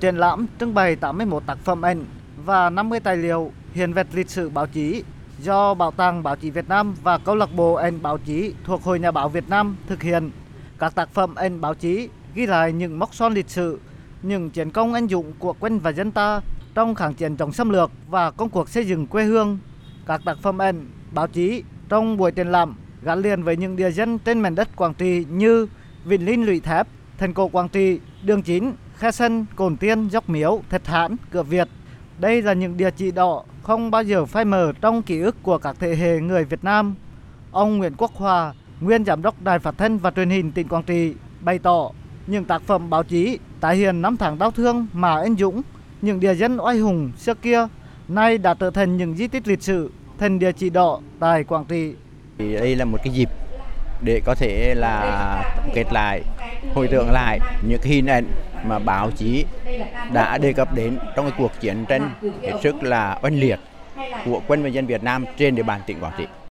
triển lãm trưng bày 81 tác phẩm ảnh và 50 tài liệu hiện vật lịch sử báo chí do Bảo tàng Báo chí Việt Nam và Câu lạc bộ ảnh báo chí thuộc Hội Nhà báo Việt Nam thực hiện. Các tác phẩm ảnh báo chí ghi lại những mốc son lịch sử, những chiến công anh dũng của quân và dân ta trong kháng chiến chống xâm lược và công cuộc xây dựng quê hương. Các tác phẩm ảnh báo chí trong buổi triển lãm gắn liền với những địa dân trên mảnh đất Quảng Trị như Vĩnh Linh Lũy Thép, Thành cổ Quảng Trị, Đường Chín, Khe Sân, Cồn Tiên, Dốc Miếu, Thạch Hãn, Cửa Việt. Đây là những địa chỉ đỏ không bao giờ phai mờ trong ký ức của các thế hệ người Việt Nam. Ông Nguyễn Quốc Hòa, nguyên giám đốc Đài Phát thanh và Truyền hình tỉnh Quảng Trị bày tỏ những tác phẩm báo chí tái hiện năm tháng đau thương mà anh Dũng, những địa dân oai hùng xưa kia nay đã trở thành những di tích lịch sử, thành địa chỉ đỏ tại Quảng Trị. Đây là một cái dịp để có thể là kết lại, hồi tưởng lại những hình ảnh mà báo chí đã đề cập đến trong cái cuộc chiến tranh hết sức là oanh liệt của quân và dân Việt Nam trên địa bàn tỉnh Quảng Trị.